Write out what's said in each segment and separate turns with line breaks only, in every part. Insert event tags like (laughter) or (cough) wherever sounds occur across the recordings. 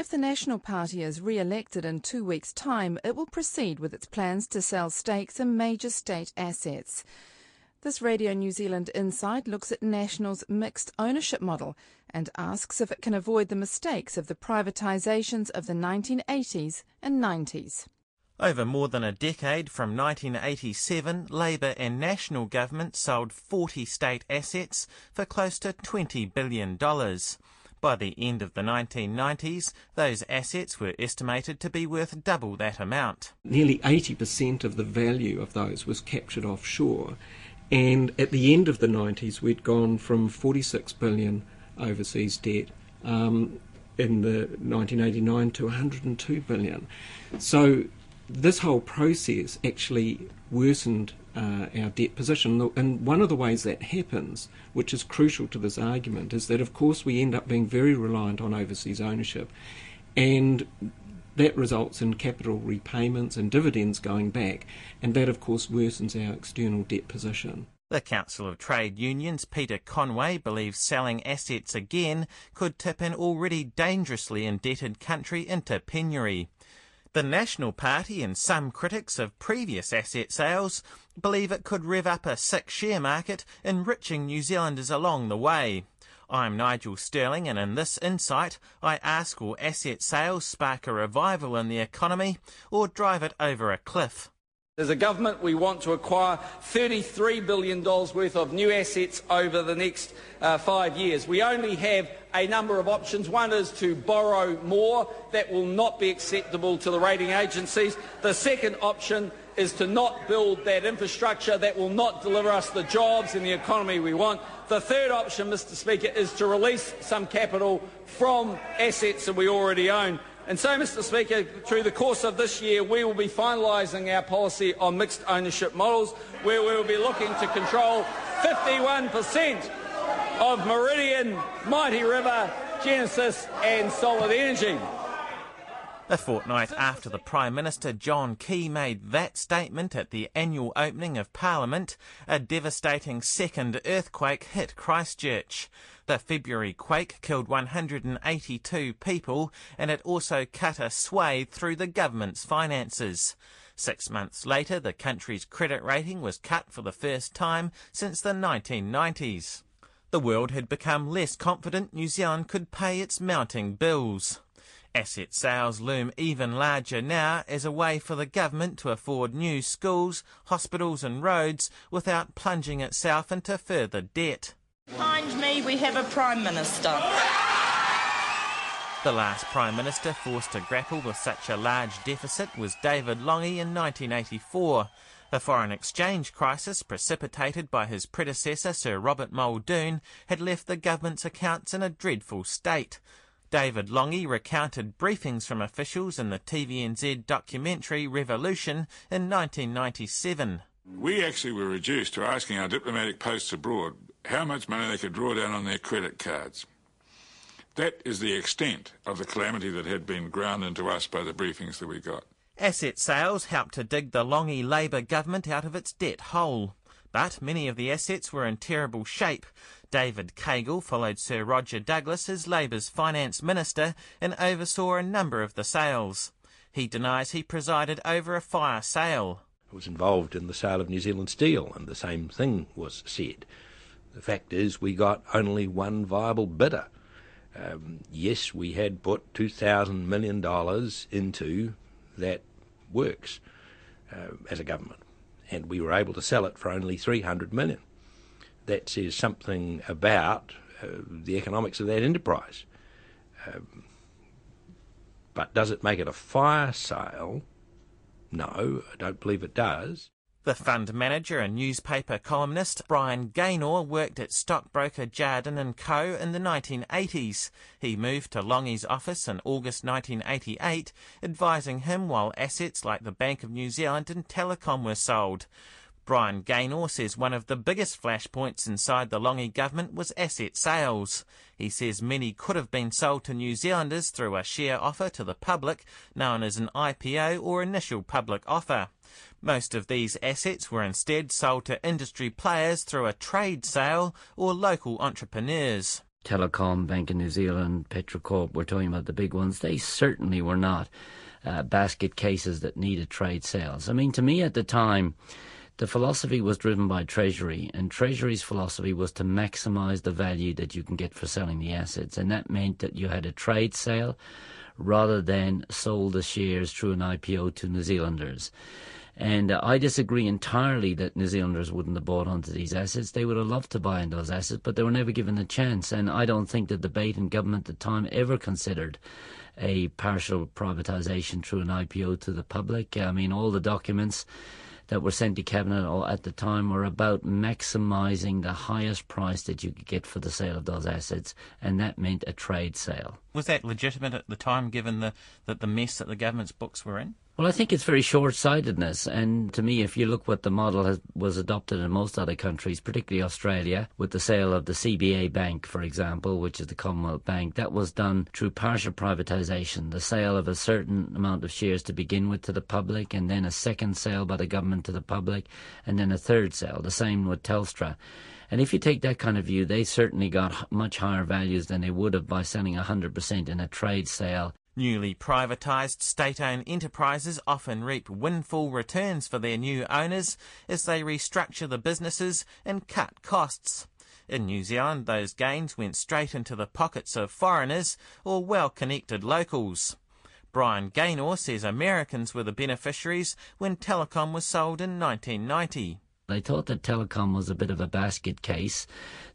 If the National Party is re elected in two weeks' time, it will proceed with its plans to sell stakes in major state assets. This Radio New Zealand Insight looks at National's mixed ownership model and asks if it can avoid the mistakes of the privatisations of the 1980s and 90s.
Over more than a decade from 1987, Labour and National governments sold 40 state assets for close to $20 billion. By the end of the 1990s, those assets were estimated to be worth double that amount.
Nearly 80% of the value of those was captured offshore. And at the end of the 90s, we'd gone from 46 billion overseas debt um, in the 1989 to 102 billion. So this whole process actually worsened uh, our debt position. And one of the ways that happens, which is crucial to this argument, is that of course we end up being very reliant on overseas ownership. And that results in capital repayments and dividends going back, and that of course worsens our external debt position.
The Council of Trade Unions, Peter Conway, believes selling assets again could tip an already dangerously indebted country into penury. The National Party and some critics of previous asset sales believe it could rev up a sick share market, enriching New Zealanders along the way. I'm Nigel Stirling, and in this insight, I ask will asset sales spark a revival in the economy or drive it over a cliff?
As a government, we want to acquire $33 billion worth of new assets over the next uh, five years. We only have a number of options. One is to borrow more. That will not be acceptable to the rating agencies. The second option is to not build that infrastructure that will not deliver us the jobs and the economy we want. The third option, Mr Speaker, is to release some capital from assets that we already own. And so, Mr Speaker, through the course of this year, we will be finalising our policy on mixed ownership models, where we will be looking to control 51% of Meridian, Mighty River, Genesis and Solid Energy.
A fortnight after the Prime Minister John Key made that statement at the annual opening of Parliament, a devastating second earthquake hit Christchurch. The February quake killed 182 people and it also cut a swathe through the government's finances. Six months later, the country's credit rating was cut for the first time since the 1990s. The world had become less confident New Zealand could pay its mounting bills. Asset sales loom even larger now as a way for the government to afford new schools, hospitals and roads without plunging itself into further debt.
Behind me we have a Prime Minister.
The last Prime Minister forced to grapple with such a large deficit was David Lange in 1984. The foreign exchange crisis precipitated by his predecessor Sir Robert Muldoon had left the government's accounts in a dreadful state. David Lange recounted briefings from officials in the TVNZ documentary Revolution in 1997.
We actually were reduced to asking our diplomatic posts abroad how much money they could draw down on their credit cards. That is the extent of the calamity that had been ground into us by the briefings that we got.
Asset sales helped to dig the Lange Labour government out of its debt hole. But many of the assets were in terrible shape. David Caygill followed Sir Roger Douglas as Labour's finance minister and oversaw a number of the sales. He denies he presided over a fire sale.
I was involved in the sale of New Zealand Steel, and the same thing was said. The fact is, we got only one viable bidder. Um, yes, we had put $2,000 million into that works uh, as a government and we were able to sell it for only 300 million. That says something about uh, the economics of that enterprise. Um, but does it make it a fire sale? No, I don't believe it does.
The fund manager and newspaper columnist Brian Gaynor worked at stockbroker Jarden and Co. in the 1980s. He moved to Lange's office in August 1988, advising him while assets like the Bank of New Zealand and Telecom were sold. Brian Gaynor says one of the biggest flashpoints inside the Lange government was asset sales. He says many could have been sold to New Zealanders through a share offer to the public, known as an IPO or initial public offer. Most of these assets were instead sold to industry players through a trade sale or local entrepreneurs.
Telecom, Bank of New Zealand, Petrocorp, we're talking about the big ones, they certainly were not uh, basket cases that needed trade sales. I mean, to me at the time, the philosophy was driven by Treasury, and Treasury's philosophy was to maximize the value that you can get for selling the assets, and that meant that you had a trade sale rather than sold the shares through an IPO to New Zealanders. And uh, I disagree entirely that New Zealanders wouldn't have bought onto these assets. They would have loved to buy into those assets, but they were never given a chance. And I don't think the debate in government at the time ever considered a partial privatisation through an IPO to the public. I mean, all the documents that were sent to cabinet at the time were about maximising the highest price that you could get for the sale of those assets, and that meant a trade sale.
Was that legitimate at the time, given the that the mess that the government's books were in?
Well, I think it's very short-sightedness, and to me, if you look what the model has, was adopted in most other countries, particularly Australia, with the sale of the CBA Bank, for example, which is the Commonwealth Bank, that was done through partial privatisation, the sale of a certain amount of shares to begin with to the public, and then a second sale by the government to the public, and then a third sale. The same with Telstra. And if you take that kind of view, they certainly got much higher values than they would have by selling 100% in a trade sale
Newly privatised state owned enterprises often reap windfall returns for their new owners as they restructure the businesses and cut costs. In New Zealand, those gains went straight into the pockets of foreigners or well connected locals. Brian Gaynor says Americans were the beneficiaries when Telecom was sold in 1990.
They thought that Telecom was a bit of a basket case,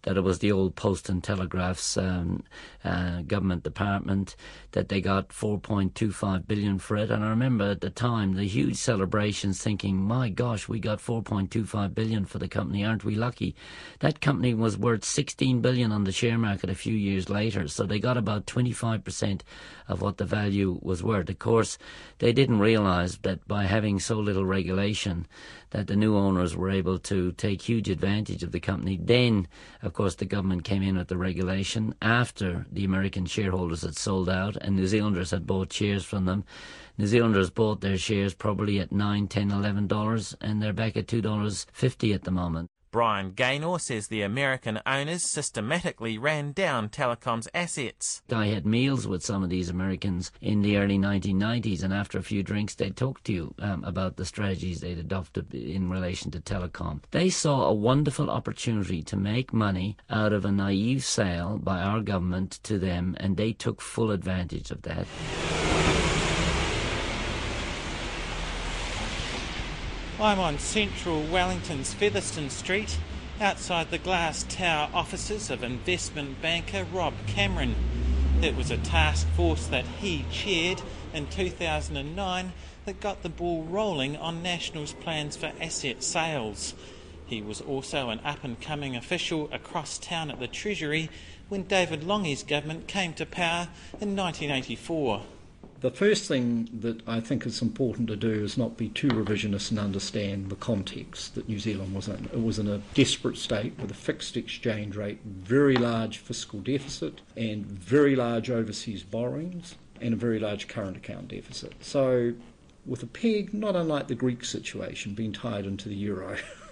that it was the old Post and Telegraph's um, uh, government department, that they got 4.25 billion for it. And I remember at the time the huge celebrations, thinking, "My gosh, we got 4.25 billion for the company, aren't we lucky?" That company was worth 16 billion on the share market a few years later, so they got about 25% of what the value was worth. Of course, they didn't realise that by having so little regulation, that the new owners were able to take huge advantage of the company. Then, of course, the government came in with the regulation after the American shareholders had sold out and New Zealanders had bought shares from them. New Zealanders bought their shares probably at nine, ten, eleven dollars, and they're back at two dollars fifty at the moment.
Brian Gaynor says the American owners systematically ran down Telecom's assets.
I had meals with some of these Americans in the early 1990s, and after a few drinks, they'd talk to you um, about the strategies they'd adopted in relation to Telecom. They saw a wonderful opportunity to make money out of a naive sale by our government to them, and they took full advantage of that.
I'm on central Wellington's Featherston Street, outside the glass tower offices of investment banker Rob Cameron. It was a task force that he chaired in 2009 that got the ball rolling on National's plans for asset sales. He was also an up and coming official across town at the Treasury when David Lange's government came to power in 1984.
The first thing that I think is important to do is not be too revisionist and understand the context that New Zealand was in. It was in a desperate state with a fixed exchange rate, very large fiscal deficit, and very large overseas borrowings, and a very large current account deficit. So, with a peg, not unlike the Greek situation, being tied into the euro. (laughs)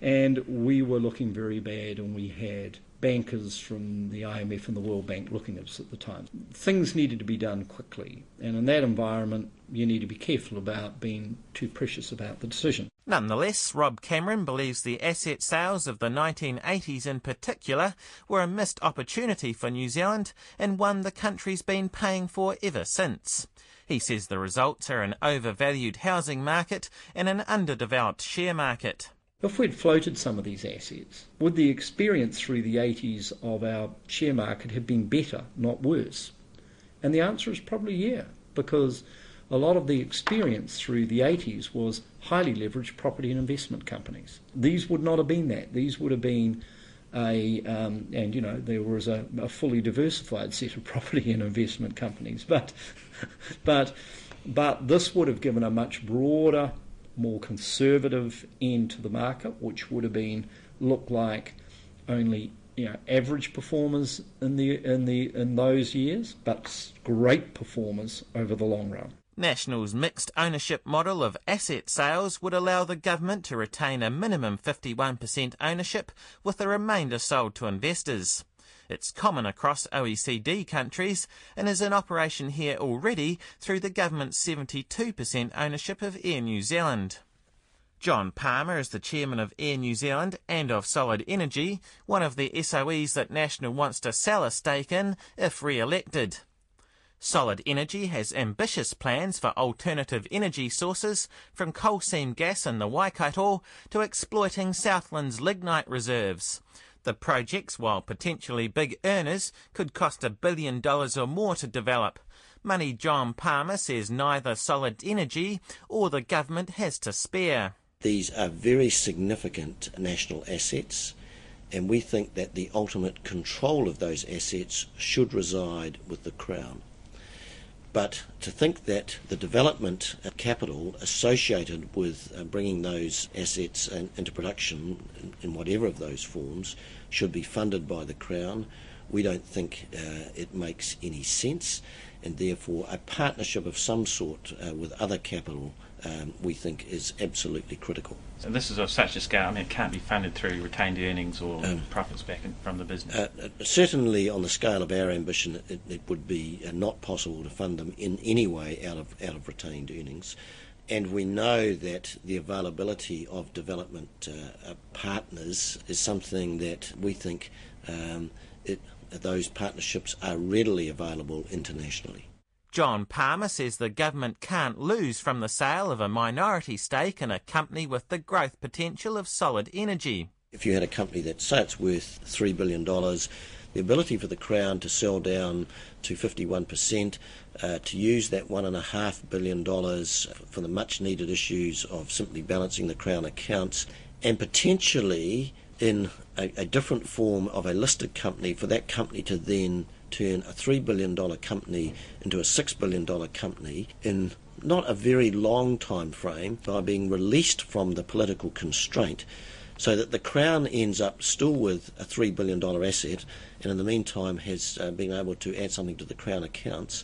and we were looking very bad, and we had bankers from the IMF and the World Bank looking at us at the time. Things needed to be done quickly, and in that environment, you need to be careful about being too precious about the decision.
Nonetheless, Rob Cameron believes the asset sales of the 1980s in particular were a missed opportunity for New Zealand and one the country's been paying for ever since. He says the results are an overvalued housing market and an underdeveloped share market.
If we'd floated some of these assets, would the experience through the 80s of our share market have been better, not worse? And the answer is probably yeah, because a lot of the experience through the 80s was highly leveraged property and investment companies. These would not have been that. These would have been a, um, and you know, there was a, a, fully diversified set of (laughs) property and investment companies, but, (laughs) but, but this would have given a much broader more conservative end to the market, which would have been look like only you know average performers in the in the in those years, but great performers over the long run.
National's mixed ownership model of asset sales would allow the government to retain a minimum 51% ownership with the remainder sold to investors. It's common across OECD countries and is in operation here already through the government's 72% ownership of Air New Zealand. John Palmer is the chairman of Air New Zealand and of Solid Energy, one of the SOEs that National wants to sell a stake in if re-elected. Solid Energy has ambitious plans for alternative energy sources, from coal seam gas in the Waikato to exploiting Southland's lignite reserves. The projects, while potentially big earners, could cost a billion dollars or more to develop. Money John Palmer says neither Solid Energy or the government has to spare.
These are very significant national assets, and we think that the ultimate control of those assets should reside with the Crown. But to think that the development of capital associated with uh, bringing those assets into production in, in, whatever of those forms should be funded by the Crown, we don't think uh, it makes any sense, and therefore a partnership of some sort uh, with other capital um, we think is absolutely critical.
So this is of such a scale, I mean, it can't be funded through retained earnings or um, profits back in, from the business.
Uh, uh, certainly, on the scale of our ambition, it, it would be uh, not possible to fund them in any way out of out of retained earnings. And we know that the availability of development uh, uh, partners is something that we think um, it, those partnerships are readily available internationally.
John Palmer says the government can't lose from the sale of a minority stake in a company with the growth potential of solid energy.
If you had a company that, say, it's worth $3 billion, the ability for the Crown to sell down to 51%, uh, to use that $1.5 billion for the much needed issues of simply balancing the Crown accounts and potentially in a, a different form of a listed company for that company to then turn a $3 billion company into a $6 billion company in not a very long time frame by being released from the political constraint so that the Crown ends up still with a $3 billion asset and in the meantime has uh, been able to add something to the Crown accounts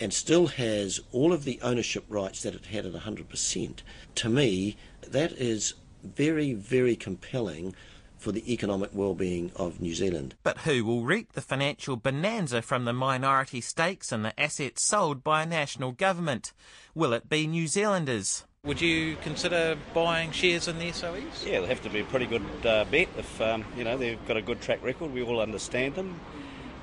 and still has all of the ownership rights that it had at 100%. To me, that is very, very compelling for the economic well-being of New Zealand.
But who will reap the financial bonanza from the minority stakes and the assets sold by a national government? Will it be New Zealanders?
Would you consider buying shares in the SOEs?
Yeah, it'll have to be a pretty good uh, bet if um, you know they've got a good track record. We all understand them.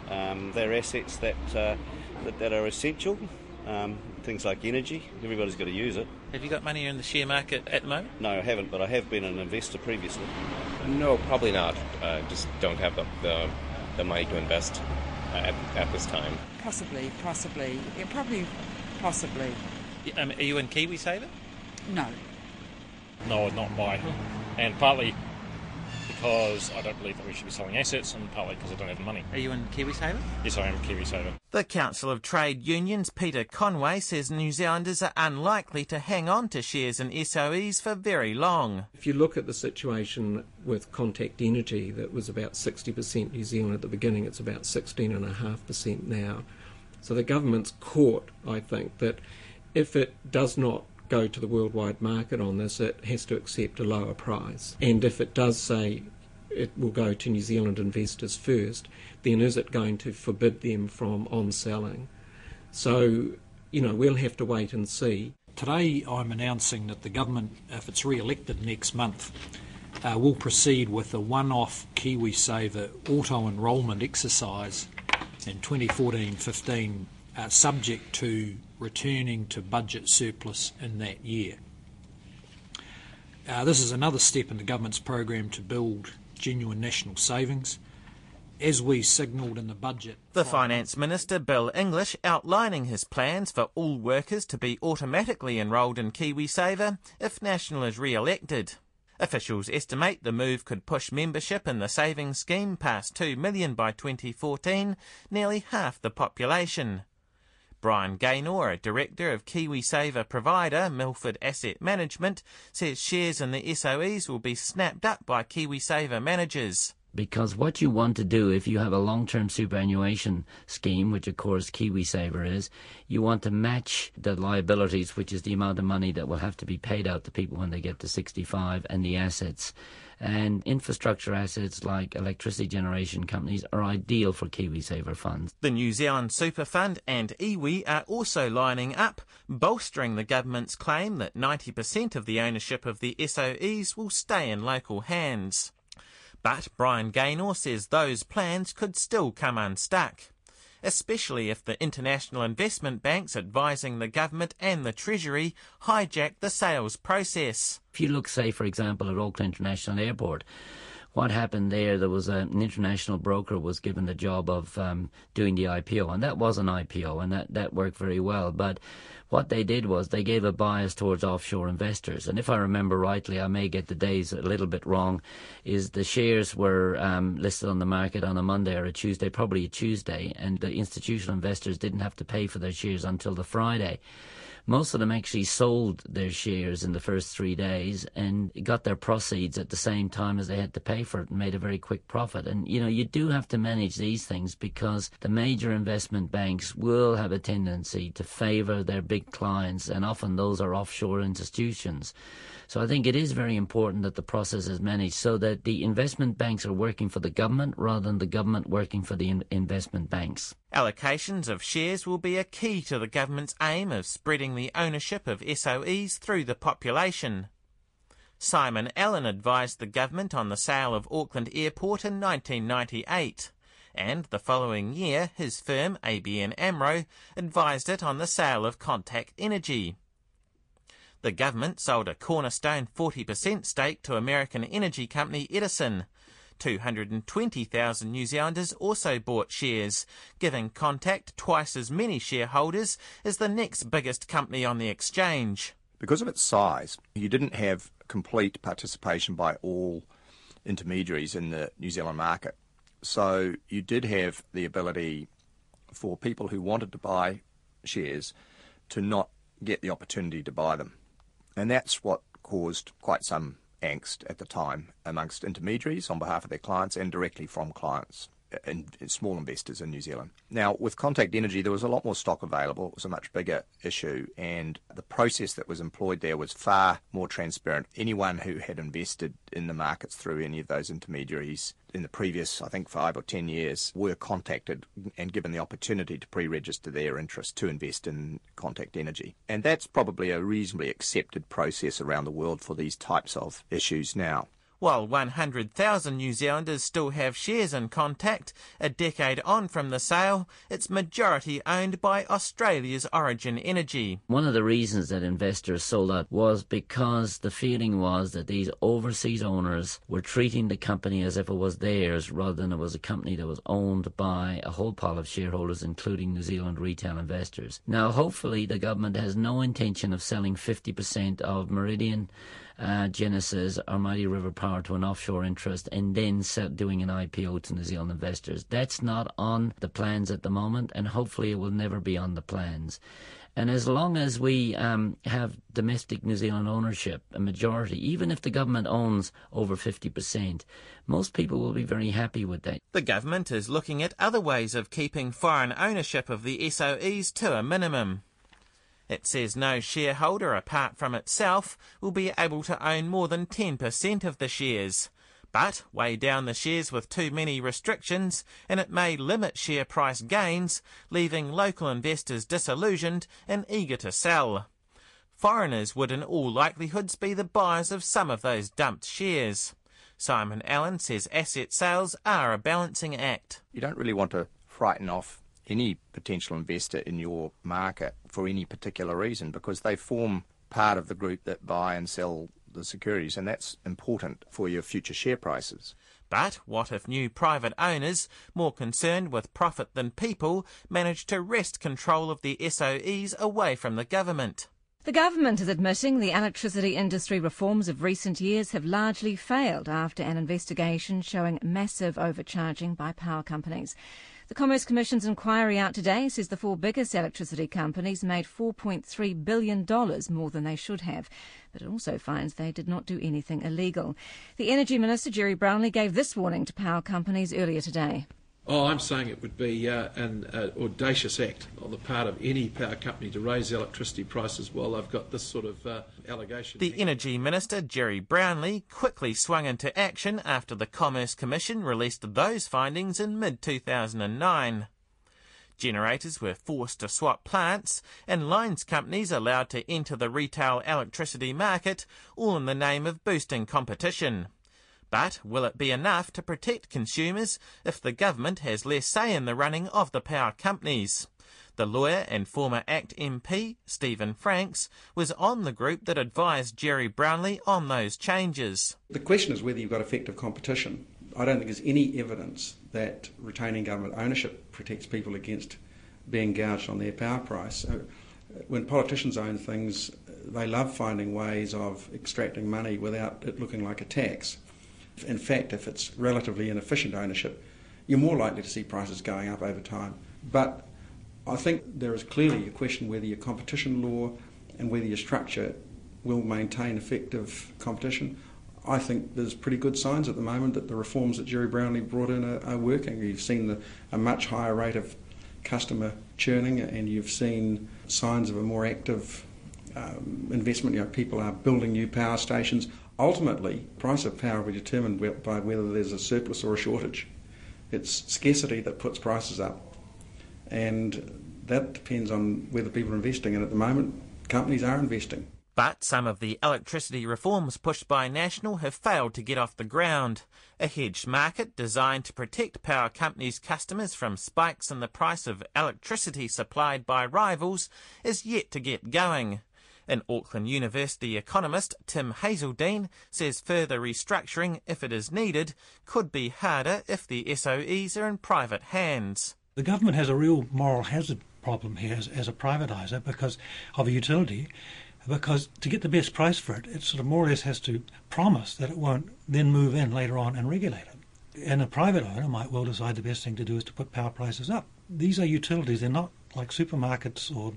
Um, they're assets that, uh, that, that are essential. Um, things like energy, everybody's got to use it.
Have you got money in the share market at the moment?
No, I haven't, but I have been an investor previously.
No, probably not. Uh, just don't have the, the, the money to invest at, at this time.
Possibly, possibly. Yeah, probably, possibly.
Um, are you in KiwiSaver?
No.
No, not my. And partly because I don't believe that we should be selling assets, and partly because I don't have the money.
Are you in KiwiSaver?
Yes, I am KiwiSaver.
The Council of Trade Unions, Peter Conway, says New Zealanders are unlikely to hang on to shares in SOEs for very long.
If you look at the situation with Contact Energy, that was about 60% New Zealand at the beginning, it's about 16.5% now. So the government's caught, I think, that if it does not go to the worldwide market on this, it has to accept a lower price. And if it does say it will go to New Zealand investors first, then is it going to forbid them from on selling? So, you know, we'll have to wait and see.
Today I'm announcing that the government, if it's re elected next month, uh, will proceed with a one off KiwiSaver auto enrolment exercise in 2014 15, uh, subject to returning to budget surplus in that year. Uh, this is another step in the government's program to build genuine national savings. As we signalled in the budget.
The Finance Minister, Bill English, outlining his plans for all workers to be automatically enrolled in KiwiSaver if National is re elected. Officials estimate the move could push membership in the savings scheme past 2 million by 2014, nearly half the population. Brian Gaynor, a director of KiwiSaver provider Milford Asset Management, says shares in the SOEs will be snapped up by KiwiSaver managers.
because what you want to do if you have a long-term superannuation scheme, which of course KiwiSaver is, you want to match the liabilities, which is the amount of money that will have to be paid out to people when they get to 65, and the assets. And infrastructure assets like electricity generation companies are ideal for KiwiSaver funds.
The New Zealand Super Fund and iwi are also lining up, bolstering the government's claim that 90% of the ownership of the SOEs will stay in local hands. But Brian Gaynor says those plans could still come unstuck especially if the international investment banks advising the government and the Treasury hijack the sales process.
If you look, say, for example, at Auckland International Airport, what happened there, there was an international broker was given the job of um, doing the IPO, and that was an IPO, and that, that worked very well. But what they did was they gave a bias towards offshore investors. And if I remember rightly, I may get the days a little bit wrong, is the shares were um, listed on the market on a Monday or a Tuesday, probably a Tuesday, and the institutional investors didn't have to pay for their shares until the Friday most of them actually sold their shares in the first three days and got their proceeds at the same time as they had to pay for it and made a very quick profit. And, you know, you do have to manage these things because the major investment banks will have a tendency to favor their big clients, and often those are offshore institutions. So I think it is very important that the process is managed so that the investment banks are working for the government rather than the government working for the in- investment banks.
Allocations of shares will be a key to the government's aim of spreading the ownership of SOEs through the population. Simon Allen advised the government on the sale of Auckland Airport in 1998 and the following year his firm ABN AMRO advised it on the sale of Contact Energy. The government sold a cornerstone 40% stake to American energy company Edison. 220,000 New Zealanders also bought shares, giving Contact twice as many shareholders as the next biggest company on the exchange.
Because of its size, you didn't have complete participation by all intermediaries in the New Zealand market. So you did have the ability for people who wanted to buy shares to not get the opportunity to buy them. And that's what caused quite some angst at the time amongst intermediaries on behalf of their clients and directly from clients and small investors in New Zealand. Now, with Contact Energy, there was a lot more stock available. It was a much bigger issue, and the process that was employed there was far more transparent. Anyone who had invested in the markets through any of those intermediaries in the previous, I think, five or ten years were contacted and given the opportunity to pre register their interest to invest in Contact Energy. And that's probably a reasonably accepted process around the world for these types of issues now.
While 100,000 New Zealanders still have shares in Contact, a decade on from the sale, it's majority owned by Australia's Origin Energy.
One of the reasons that investors sold out was because the feeling was that these overseas owners were treating the company as if it was theirs rather than it was a company that was owned by a whole pile of shareholders, including New Zealand retail investors. Now, hopefully, the government has no intention of selling 50% of Meridian uh, Genesis or Mighty River Power to an offshore interest and then doing an IPO to New Zealand investors. That's not on the plans at the moment, and hopefully it will never be on the plans. And as long as we um, have domestic New Zealand ownership, a majority, even if the government owns over 50%, most people will be very happy with that.
The government is looking at other ways of keeping foreign ownership of the SOEs to a minimum. It says no shareholder apart from itself will be able to own more than 10% of the shares. But weigh down the shares with too many restrictions and it may limit share price gains, leaving local investors disillusioned and eager to sell. Foreigners would in all likelihoods be the buyers of some of those dumped shares. Simon Allen says asset sales are a balancing act.
You don't really want to frighten off any potential investor in your market for any particular reason because they form part of the group that buy and sell the securities, and that's important for your future share prices.
But what if new private owners, more concerned with profit than people, manage to wrest control of the SOEs away from the government?
The government is admitting the electricity industry reforms of recent years have largely failed after an investigation showing massive overcharging by power companies. The Commerce Commission's inquiry out today says the four biggest electricity companies made $4.3 billion more than they should have. But it also finds they did not do anything illegal. The Energy Minister, Gerry Brownlee, gave this warning to power companies earlier today.
Oh, I'm saying it would be uh, an uh, audacious act on the part of any power company to raise electricity prices while they've got this sort of uh, allegation.
The Energy Minister, Gerry Brownlee, quickly swung into action after the Commerce Commission released those findings in mid 2009. Generators were forced to swap plants, and lines companies allowed to enter the retail electricity market, all in the name of boosting competition. But will it be enough to protect consumers if the government has less say in the running of the power companies? The lawyer and former ACT MP, Stephen Franks, was on the group that advised Gerry Brownlee on those changes.
The question is whether you've got effective competition. I don't think there's any evidence that retaining government ownership protects people against being gouged on their power price. Uh, when politicians own things, they love finding ways of extracting money without it looking like a tax. In fact, if it's relatively inefficient ownership, you're more likely to see prices going up over time. But I think there is clearly a question whether your competition law and whether your structure will maintain effective competition. I think there's pretty good signs at the moment that the reforms that Gerry Brownlee brought in are, are working. You've seen the, a much higher rate of customer churning, and you've seen signs of a more active um, investment. You know, people are building new power stations. Ultimately, price of power will be determined by whether there's a surplus or a shortage. It's scarcity that puts prices up, and that depends on whether people are investing. And at the moment, companies are investing.
But some of the electricity reforms pushed by National have failed to get off the ground. A hedged market designed to protect power companies' customers from spikes in the price of electricity supplied by rivals is yet to get going. An Auckland University economist, Tim Hazledine, says further restructuring, if it is needed, could be harder if the SOEs are in private hands.
The government has a real moral hazard problem here as, as a privatiser because of a utility because to get the best price for it, it sort of more or less has to promise that it won't then move in later on and regulate it. And a private owner might well decide the best thing to do is to put power prices up. These are utilities, they're not like supermarkets or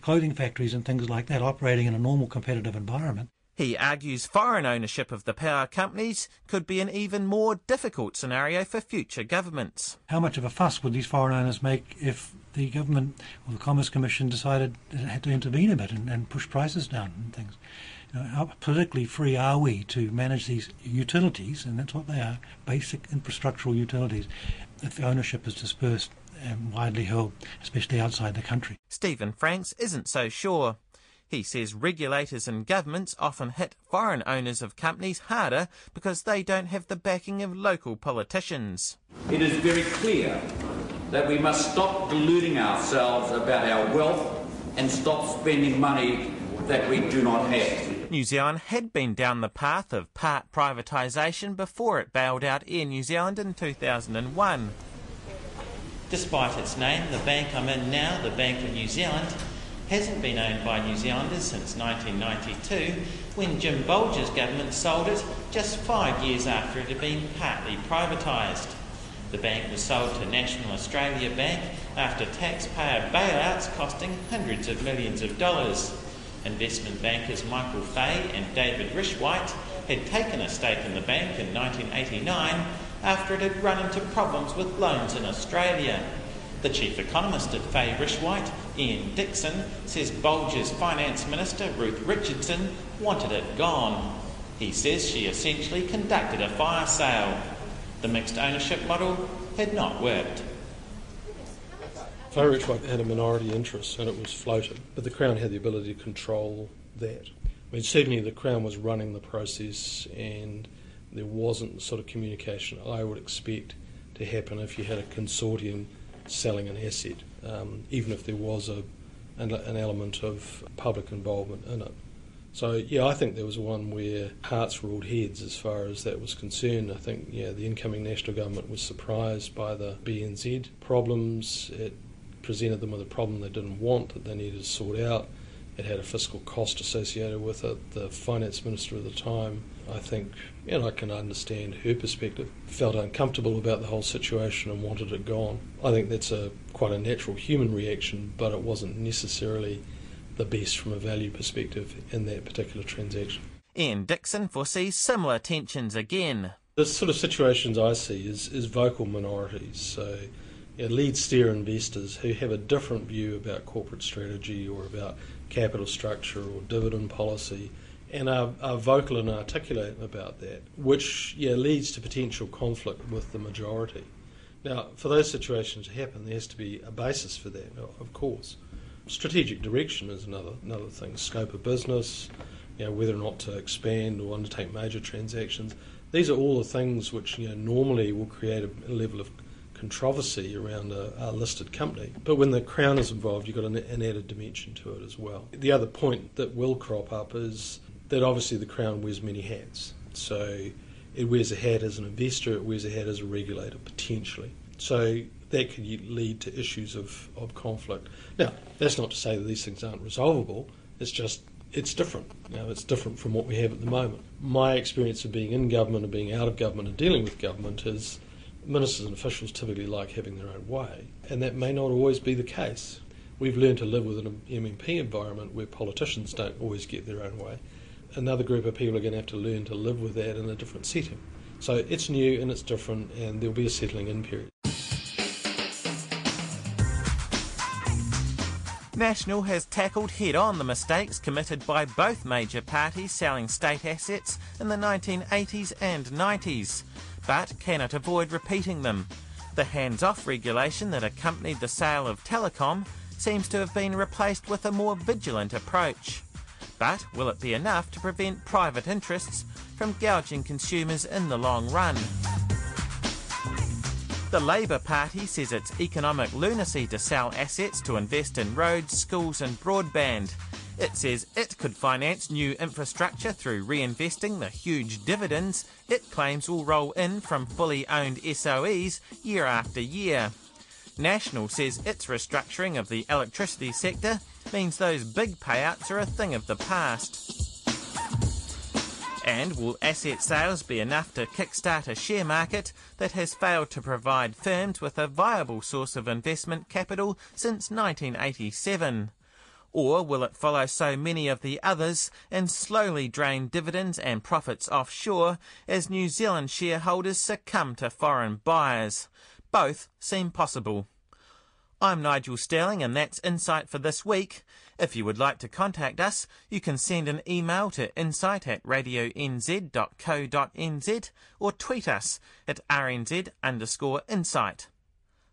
clothing factories and things like that operating in a normal competitive environment.
He argues foreign ownership of the power companies could be an even more difficult scenario for future governments.
How much of a fuss would these foreign owners make if the government or the Commerce Commission decided it had to intervene a bit and, and push prices down and things? You how politically free are we to manage these utilities, and that's what they are, basic infrastructural utilities, if the ownership is dispersed and widely held, especially outside the country.
Stephen Franks isn't so sure. He says regulators and governments often hit foreign owners of companies harder because they don't have the backing of local politicians.
It is very clear that we must stop deluding ourselves about our wealth and stop spending money that we do not have.
New Zealand had been down the path of part privatisation before it bailed out Air New Zealand in 2001. Despite its name, the bank I'm in now, the Bank of New Zealand, hasn't been owned by New Zealanders since 1992, when Jim Bolger's government sold it just five years after it had been partly privatised. The bank was sold to National Australia Bank after taxpayer bailouts costing hundreds of millions of dollars. Investment bankers Michael Fay and David Richwhite had taken a stake in the bank in 1989 after it had run into problems with loans in Australia. The chief economist at Fay Richwhite, Ian Dixon, says Bolger's finance minister, Ruth Richardson, wanted it gone. He says she essentially conducted a fire sale. The mixed ownership model had not worked.
Richwhite had a minority interest and it was floated, but the Crown had the ability to control that. I mean, certainly the Crown was running the process and there wasn't the sort of communication I would expect to happen if you had a consortium selling an asset, um, even if there was a, an, an, element of public involvement in it. So yeah, I think there was one where hearts ruled heads as far as that was concerned. I think yeah, the incoming national government was surprised by the BNZ problems. It presented them with a problem they didn't want that they needed to sort out It had a fiscal cost associated with it. The finance minister at the time, I think, and I can understand her perspective, felt uncomfortable about the whole situation and wanted it gone. I think that's a quite a natural human reaction, but it wasn't necessarily the best from a value perspective in that particular transaction.
Ian Dixon foresees similar tensions again.
The sort of situations I see is, is vocal minorities. So lead steer investors who have a different view about corporate strategy or about capital structure or dividend policy and are, are vocal and articulate about that, which yeah, leads to potential conflict with the majority. Now, for those situations to happen, there has to be a basis for that, of course. Strategic direction is another another thing. Scope of business, you know, whether or not to expand or undertake major transactions. These are all the things which you know, normally will create a level of controversy around a, a, listed company. But when the Crown is involved, you've got an, an, added dimension to it as well. The other point that will crop up is that obviously the Crown wears many hats. So it wears a hat as an investor, it wears a hat as a regulator, potentially. So that could lead to issues of, of conflict. Now, that's not to say that these things aren't resolvable, it's just it's different. Know, it's different from what we have at the moment. My experience of being in government and being out of government and dealing with government is ministers and officials typically like having their own way, and that may not always be the case. We've learned to live with an MMP environment where politicians don't always get their own way. Another group of people are going to have to learn to live with that in a different setting. So it's new and it's different, and there'll be a settling in period.
National has tackled head on the mistakes committed by both major parties selling state assets in the 1980s and 90s but cannot avoid repeating them. The hands off regulation that accompanied the sale of Telecom seems to have been replaced with a more vigilant approach. But will it be enough to prevent private interests from gouging consumers in the long run? The Labour Party says it's economic lunacy to sell assets to invest in roads, schools, and broadband. It says it could finance new infrastructure through reinvesting the huge dividends it claims will roll in from fully owned SOEs year after year. National says its restructuring of the electricity sector means those big payouts are a thing of the past. And will asset sales be enough to kickstart a share market that has failed to provide firms with a viable source of investment capital since 1987? Or will it follow so many of the others and slowly drain dividends and profits offshore as New Zealand shareholders succumb to foreign buyers? Both seem possible. I'm Nigel Stirling, and that's Insight for this week. If you would like to contact us, you can send an email to insight at radionz.co.nz or tweet us at rnz underscore insight.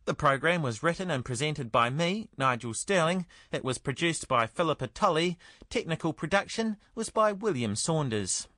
The program was written and presented by me, Nigel Stirling. It was produced by Philippa Tolley. Technical production was by William Saunders.